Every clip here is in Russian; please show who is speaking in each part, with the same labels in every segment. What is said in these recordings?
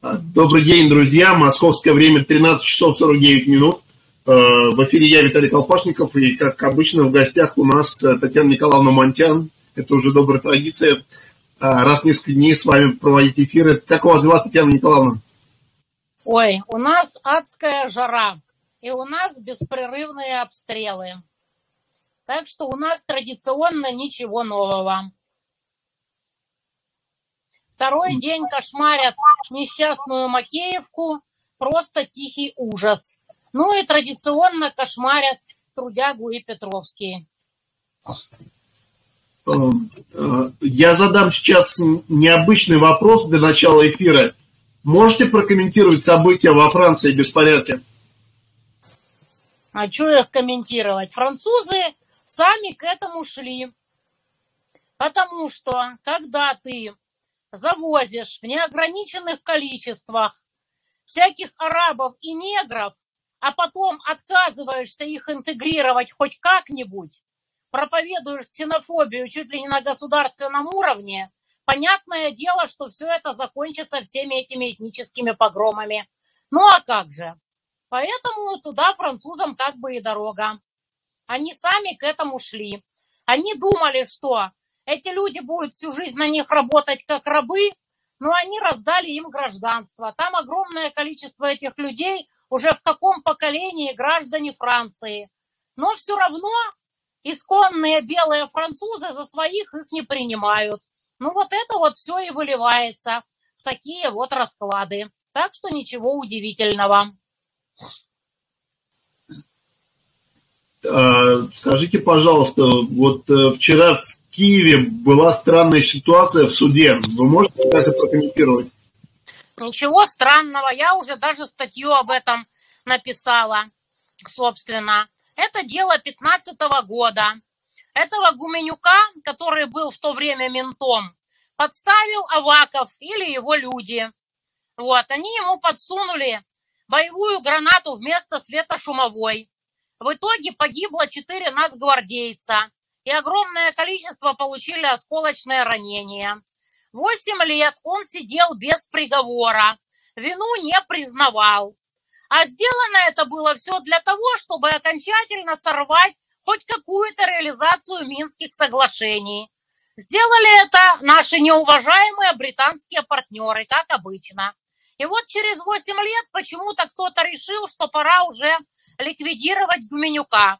Speaker 1: Добрый день, друзья. Московское время 13 часов 49 минут. Э, в эфире я, Виталий Колпашников, и, как обычно, в гостях у нас э, Татьяна Николаевна Монтян. Это уже добрая традиция. Э, раз в несколько дней с вами проводить эфиры. Как у вас дела, Татьяна Николаевна?
Speaker 2: Ой, у нас адская жара, и у нас беспрерывные обстрелы. Так что у нас традиционно ничего нового. Второй день кошмарят несчастную Макеевку, просто тихий ужас. Ну и традиционно кошмарят Трудягу и Петровские.
Speaker 1: Э, э, я задам сейчас необычный вопрос для начала эфира. Можете прокомментировать события во Франции беспорядки?
Speaker 2: А что их комментировать? Французы сами к этому шли. Потому что, когда ты завозишь в неограниченных количествах всяких арабов и негров, а потом отказываешься их интегрировать хоть как-нибудь, проповедуешь ксенофобию чуть ли не на государственном уровне, понятное дело, что все это закончится всеми этими этническими погромами. Ну а как же? Поэтому туда французам как бы и дорога. Они сами к этому шли. Они думали, что эти люди будут всю жизнь на них работать как рабы, но они раздали им гражданство. Там огромное количество этих людей уже в каком поколении граждане Франции. Но все равно исконные белые французы за своих их не принимают. Ну вот это вот все и выливается в такие вот расклады. Так что ничего удивительного.
Speaker 1: А, скажите, пожалуйста, вот э, вчера в Киеве была странная ситуация в суде. Вы можете это прокомментировать?
Speaker 2: Ничего странного. Я уже даже статью об этом написала, собственно. Это дело 15 года. Этого Гуменюка, который был в то время ментом, подставил Аваков или его люди. Вот, они ему подсунули боевую гранату вместо светошумовой. В итоге погибло 4 нацгвардейца, и огромное количество получили осколочное ранение. Восемь лет он сидел без приговора, вину не признавал. А сделано это было все для того, чтобы окончательно сорвать хоть какую-то реализацию Минских соглашений. Сделали это наши неуважаемые британские партнеры, как обычно. И вот через 8 лет почему-то кто-то решил, что пора уже ликвидировать Гуменюка.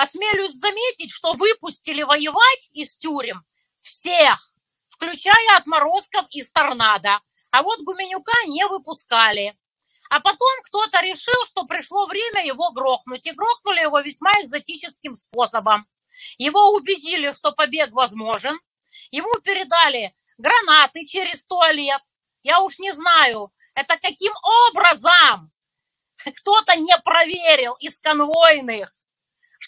Speaker 2: Осмелюсь заметить, что выпустили воевать из тюрем всех, включая отморозков из торнадо. А вот Гуменюка не выпускали. А потом кто-то решил, что пришло время его грохнуть. И грохнули его весьма экзотическим способом. Его убедили, что побег возможен. Ему передали гранаты через туалет. Я уж не знаю, это каким образом кто-то не проверил из конвойных,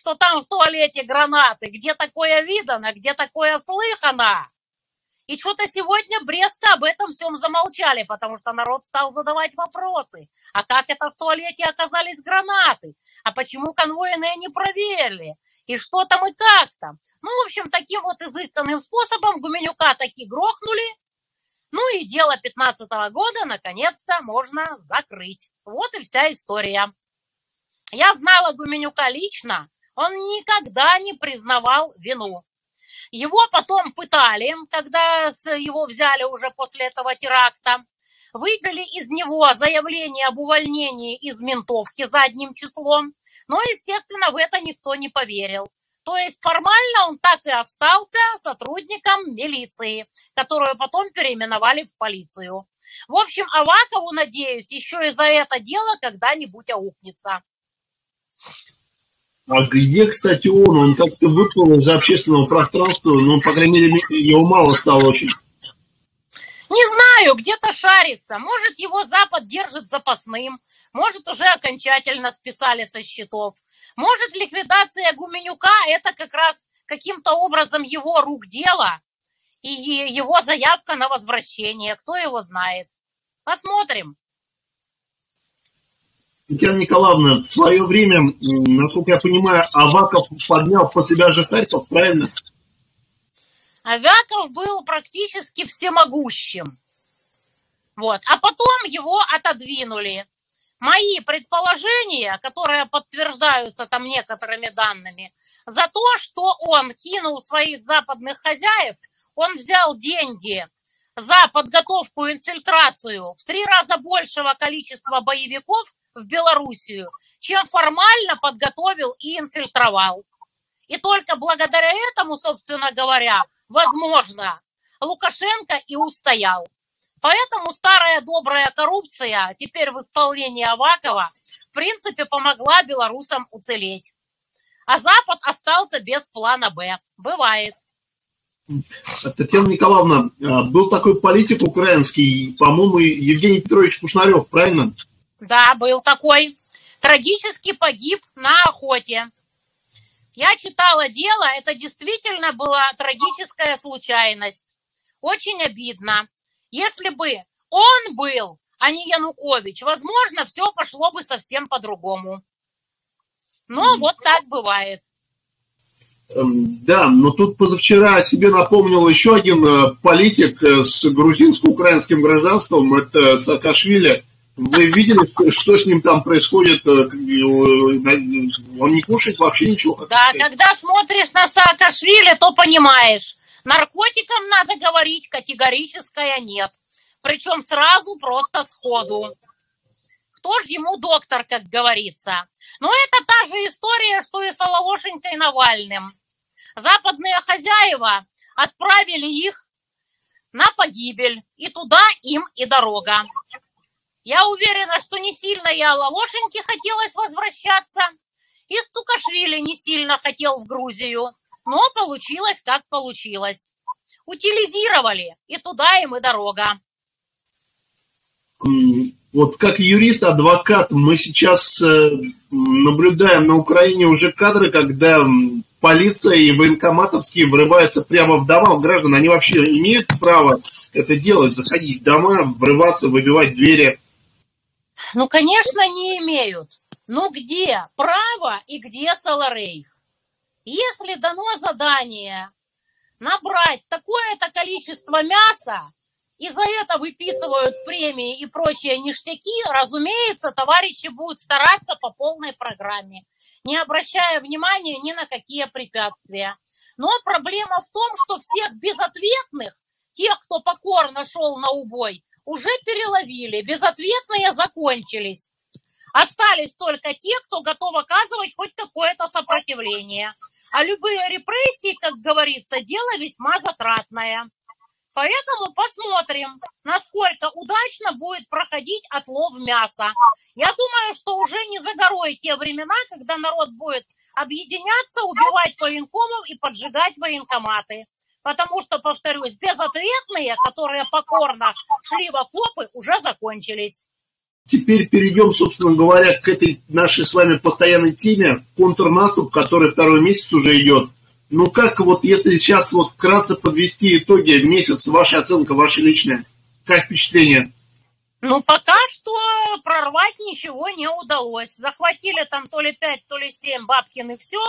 Speaker 2: что там в туалете гранаты, где такое видано, где такое слыхано. И что-то сегодня Брестка об этом всем замолчали, потому что народ стал задавать вопросы. А как это в туалете оказались гранаты? А почему конвойные не проверили? И что там и как там? Ну, в общем, таким вот изысканным способом Гуменюка таки грохнули, ну и дело 15 -го года наконец-то можно закрыть. Вот и вся история. Я знала Гуменюка лично, он никогда не признавал вину. Его потом пытали, когда его взяли уже после этого теракта. Выбили из него заявление об увольнении из ментовки задним числом, но, естественно, в это никто не поверил. То есть формально он так и остался сотрудником милиции, которую потом переименовали в полицию. В общем, Авакову, надеюсь, еще и за это дело когда-нибудь аукнется.
Speaker 1: А где, кстати, он? Он как-то выплыл из общественного пространства, ну, по крайней мере, его мало стало очень.
Speaker 2: Не знаю, где-то шарится. Может, его Запад держит запасным, может, уже окончательно списали со счетов. Может, ликвидация Гуменюка – это как раз каким-то образом его рук дело и его заявка на возвращение. Кто его знает? Посмотрим.
Speaker 1: Татьяна Николаевна, в свое время, насколько я понимаю, Аваков поднял под себя же Харьков, правильно?
Speaker 2: Аваков был практически всемогущим. Вот. А потом его отодвинули. Мои предположения, которые подтверждаются там некоторыми данными, за то, что он кинул своих западных хозяев, он взял деньги за подготовку и инфильтрацию в три раза большего количества боевиков в Белоруссию, чем формально подготовил и инфильтровал. И только благодаря этому, собственно говоря, возможно, Лукашенко и устоял. Поэтому старая добрая коррупция теперь в исполнении Авакова в принципе помогла белорусам уцелеть. А Запад остался без плана «Б». Бывает.
Speaker 1: Татьяна Николаевна, а, был такой политик украинский, по-моему, Евгений Петрович Кушнарев, правильно?
Speaker 2: Да, был такой. Трагически погиб на охоте. Я читала дело, это действительно была трагическая случайность. Очень обидно. Если бы он был, а не Янукович, возможно, все пошло бы совсем по-другому. Но вот так бывает.
Speaker 1: Эм, да, но тут позавчера себе напомнил еще один э, политик э, с грузинско-украинским гражданством, это Саакашвили. Вы видели, что с ним там происходит? Э, он не кушает вообще ничего.
Speaker 2: Да, когда смотришь на Саакашвили, то понимаешь, наркотикам надо говорить категорическое нет. Причем сразу просто сходу. Кто ж ему доктор, как говорится? Но это та же история, что и с Алавошенькой Навальным западные хозяева отправили их на погибель, и туда им и дорога. Я уверена, что не сильно и Алалошеньке хотелось возвращаться, и Стукашвили не сильно хотел в Грузию, но получилось, как получилось. Утилизировали, и туда им и дорога.
Speaker 1: Вот как юрист, адвокат, мы сейчас э, наблюдаем на Украине уже кадры, когда полиция и военкоматовские врываются прямо в дома граждан. Они вообще имеют право это делать, заходить в дома, врываться, выбивать двери?
Speaker 2: Ну, конечно, не имеют. Но где право и где Саларейх? Если дано задание набрать такое-то количество мяса, и за это выписывают премии и прочие ништяки, разумеется, товарищи будут стараться по полной программе, не обращая внимания ни на какие препятствия. Но проблема в том, что всех безответных, тех, кто покорно шел на убой, уже переловили, безответные закончились. Остались только те, кто готов оказывать хоть какое-то сопротивление. А любые репрессии, как говорится, дело весьма затратное. Поэтому посмотрим, насколько удачно будет проходить отлов мяса. Я думаю, что уже не за горой те времена, когда народ будет объединяться, убивать военкомов и поджигать военкоматы. Потому что, повторюсь, безответные, которые покорно шли в окопы, уже закончились.
Speaker 1: Теперь перейдем, собственно говоря, к этой нашей с вами постоянной теме, контрнаступ, который второй месяц уже идет. Ну как вот, если сейчас вот вкратце подвести итоги месяц, ваша оценка, ваша личная, как впечатление?
Speaker 2: Ну, пока что прорвать ничего не удалось. Захватили там то ли пять, то ли семь бабкиных сел,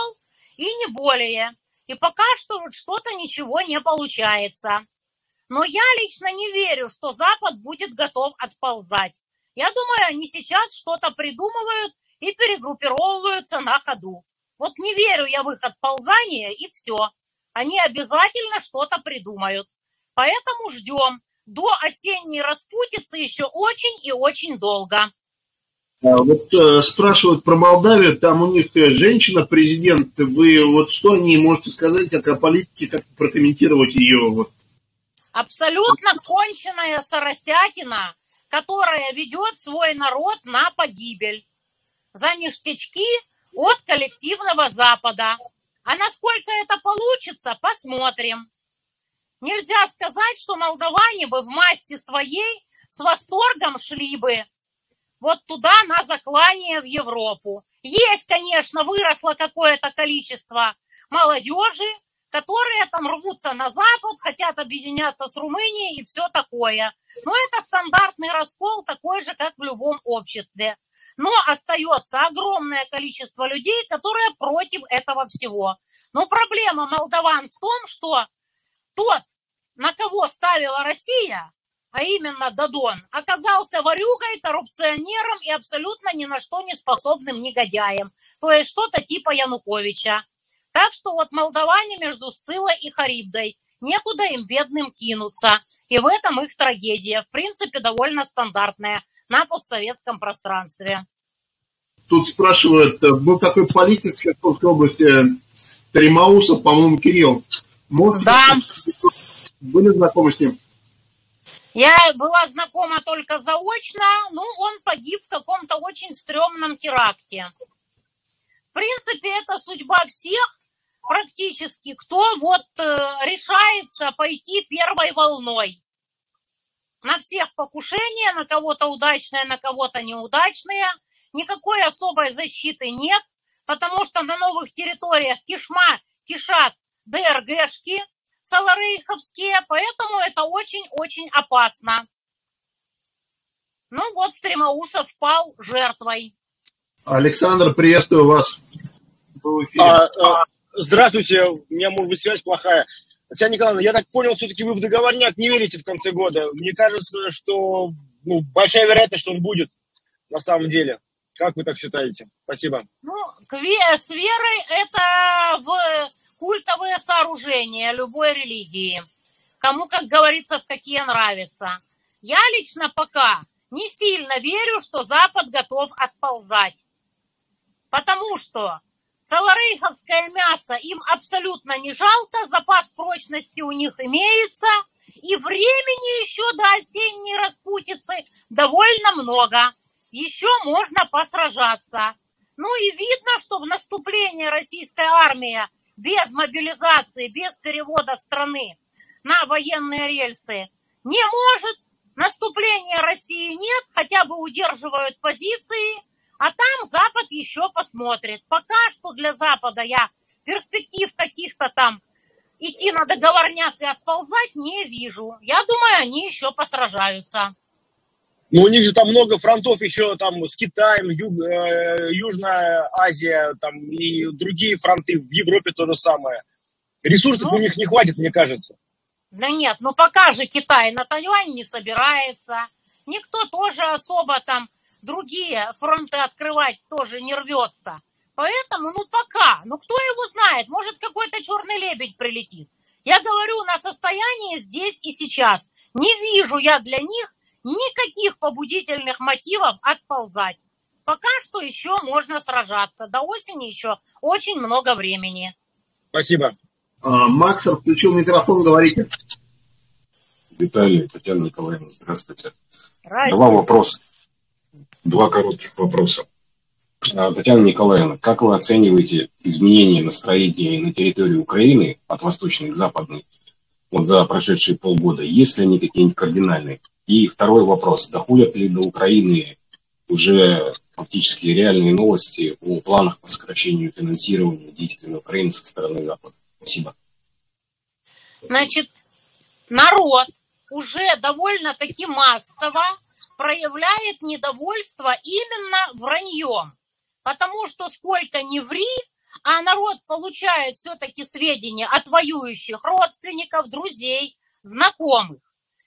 Speaker 2: и не более. И пока что вот что-то ничего не получается. Но я лично не верю, что Запад будет готов отползать. Я думаю, они сейчас что-то придумывают и перегруппировываются на ходу. Вот не верю я в их отползание, и все. Они обязательно что-то придумают. Поэтому ждем. До осенней распутицы еще очень и очень долго.
Speaker 1: А вот э, спрашивают про Молдавию, там у них э, женщина-президент. Вы вот что о ней можете сказать, как о политике, как прокомментировать ее? Вот?
Speaker 2: Абсолютно конченная соросятина, которая ведет свой народ на погибель. За ништячки от коллективного Запада. А насколько это получится, посмотрим. Нельзя сказать, что молдаване бы в массе своей с восторгом шли бы вот туда на заклание в Европу. Есть, конечно, выросло какое-то количество молодежи, которые там рвутся на Запад, хотят объединяться с Румынией и все такое. Но это стандартный раскол, такой же, как в любом обществе но остается огромное количество людей, которые против этого всего. Но проблема молдаван в том, что тот, на кого ставила Россия, а именно Дадон, оказался ворюгой, коррупционером и абсолютно ни на что не способным негодяем. То есть что-то типа Януковича. Так что вот молдаване между Сцилой и Харибдой. Некуда им бедным кинуться. И в этом их трагедия. В принципе, довольно стандартная на постсоветском пространстве.
Speaker 1: Тут спрашивают, э, был такой политик в Херсонской области, Тримаусов, по-моему, Кирилл.
Speaker 2: Можете да.
Speaker 1: Были знакомы с ним?
Speaker 2: Я была знакома только заочно, ну, он погиб в каком-то очень стрёмном теракте. В принципе, это судьба всех практически, кто вот э, решается пойти первой волной. На всех покушения, на кого-то удачные, на кого-то неудачные. Никакой особой защиты нет, потому что на новых территориях кишма, кишат ДРГшки, саларейховские, поэтому это очень-очень опасно. Ну вот, Стремоусов впал жертвой.
Speaker 1: Александр, приветствую вас.
Speaker 3: А, а, здравствуйте, у меня может быть связь плохая. Татьяна Николаевна, я так понял, все-таки вы в договорняк не верите в конце года. Мне кажется, что ну, большая вероятность, что он будет на самом деле. Как вы так считаете? Спасибо.
Speaker 2: Ну, с верой это в культовые сооружения любой религии. Кому, как говорится, в какие нравятся. Я лично пока не сильно верю, что Запад готов отползать. Потому что саларейховское мясо им абсолютно не жалко, запас прочности у них имеется, и времени еще до осенней распутицы довольно много. Еще можно посражаться. Ну и видно, что в наступлении российская армия без мобилизации, без перевода страны на военные рельсы не может. Наступления России нет, хотя бы удерживают позиции, а там Запад еще посмотрит. Пока что для Запада я перспектив каких-то там идти на договорняк и отползать не вижу. Я думаю, они еще посражаются.
Speaker 3: Ну, у них же там много фронтов еще там с Китаем, Юг, э, Южная Азия, там и другие фронты, в Европе то же самое. Ресурсов ну, у них не хватит, мне кажется.
Speaker 2: Да нет, ну пока же Китай на Тайвань не собирается. Никто тоже особо там другие фронты открывать тоже не рвется. Поэтому, ну пока, ну кто его знает, может какой-то черный лебедь прилетит. Я говорю на состоянии здесь и сейчас. Не вижу я для них никаких побудительных мотивов отползать. Пока что еще можно сражаться. До осени еще очень много времени.
Speaker 3: Спасибо.
Speaker 1: А, включил микрофон, говорите.
Speaker 4: Виталий, Татьяна Николаевна, здравствуйте. здравствуйте. Два вопроса. Два коротких вопроса. Татьяна Николаевна, как вы оцениваете изменения настроения на территории Украины от восточной к западной вот за прошедшие полгода? Есть ли они какие-нибудь кардинальные? И второй вопрос. Доходят ли до Украины уже фактически реальные новости о планах по сокращению финансирования действий на Украине со стороны Запада? Спасибо.
Speaker 2: Значит, народ уже довольно-таки массово проявляет недовольство именно враньем. Потому что сколько ни ври, а народ получает все-таки сведения от воюющих родственников, друзей, знакомых.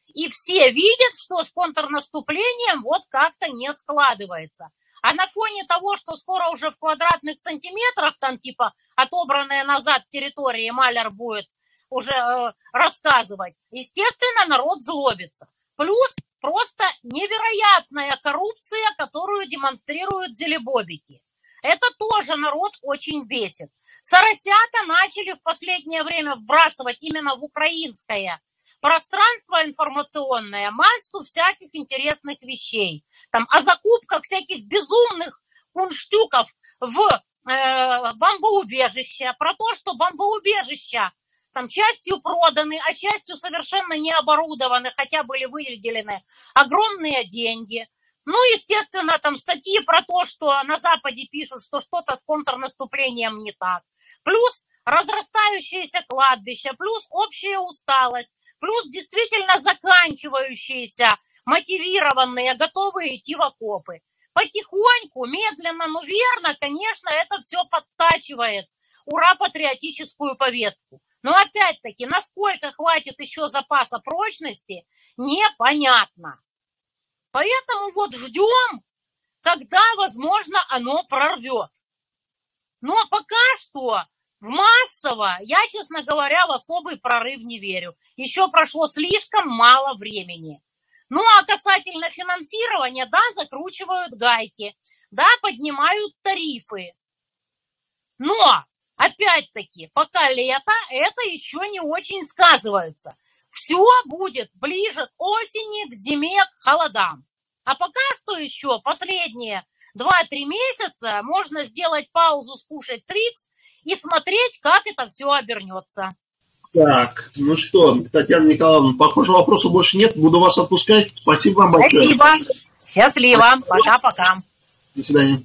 Speaker 2: И все видят, что с контрнаступлением вот как-то не складывается. А на фоне того, что скоро уже в квадратных сантиметрах, там типа отобранная назад территории Малер будет уже э, рассказывать, естественно, народ злобится. Плюс просто невероятная коррупция, которую демонстрируют зелебобики. Это тоже народ очень бесит. Соросята начали в последнее время вбрасывать именно в украинское пространство информационное, массу всяких интересных вещей. Там о закупках всяких безумных кунштюков в э, бомбоубежища, про то, что бомбоубежища там частью проданы, а частью совершенно не оборудованы, хотя были выделены огромные деньги. Ну, естественно, там статьи про то, что на Западе пишут, что что-то с контрнаступлением не так. Плюс разрастающееся кладбище, плюс общая усталость, плюс действительно заканчивающиеся, мотивированные, готовые идти в окопы. Потихоньку, медленно, но верно, конечно, это все подтачивает ура патриотическую повестку. Но опять-таки, насколько хватит еще запаса прочности, непонятно. Поэтому вот ждем, когда, возможно, оно прорвет. Но пока что в массово я, честно говоря, в особый прорыв не верю. Еще прошло слишком мало времени. Ну а касательно финансирования, да, закручивают гайки, да, поднимают тарифы. Но, опять-таки, пока лето, это еще не очень сказывается. Все будет ближе к осени, к зиме, к холодам. А пока что еще последние 2-3 месяца можно сделать паузу, скушать трикс и смотреть, как это все обернется.
Speaker 1: Так, ну что, Татьяна Николаевна, похоже, вопросов больше нет. Буду вас отпускать. Спасибо вам большое.
Speaker 2: Спасибо. Счастливо. Пока-пока.
Speaker 1: До свидания.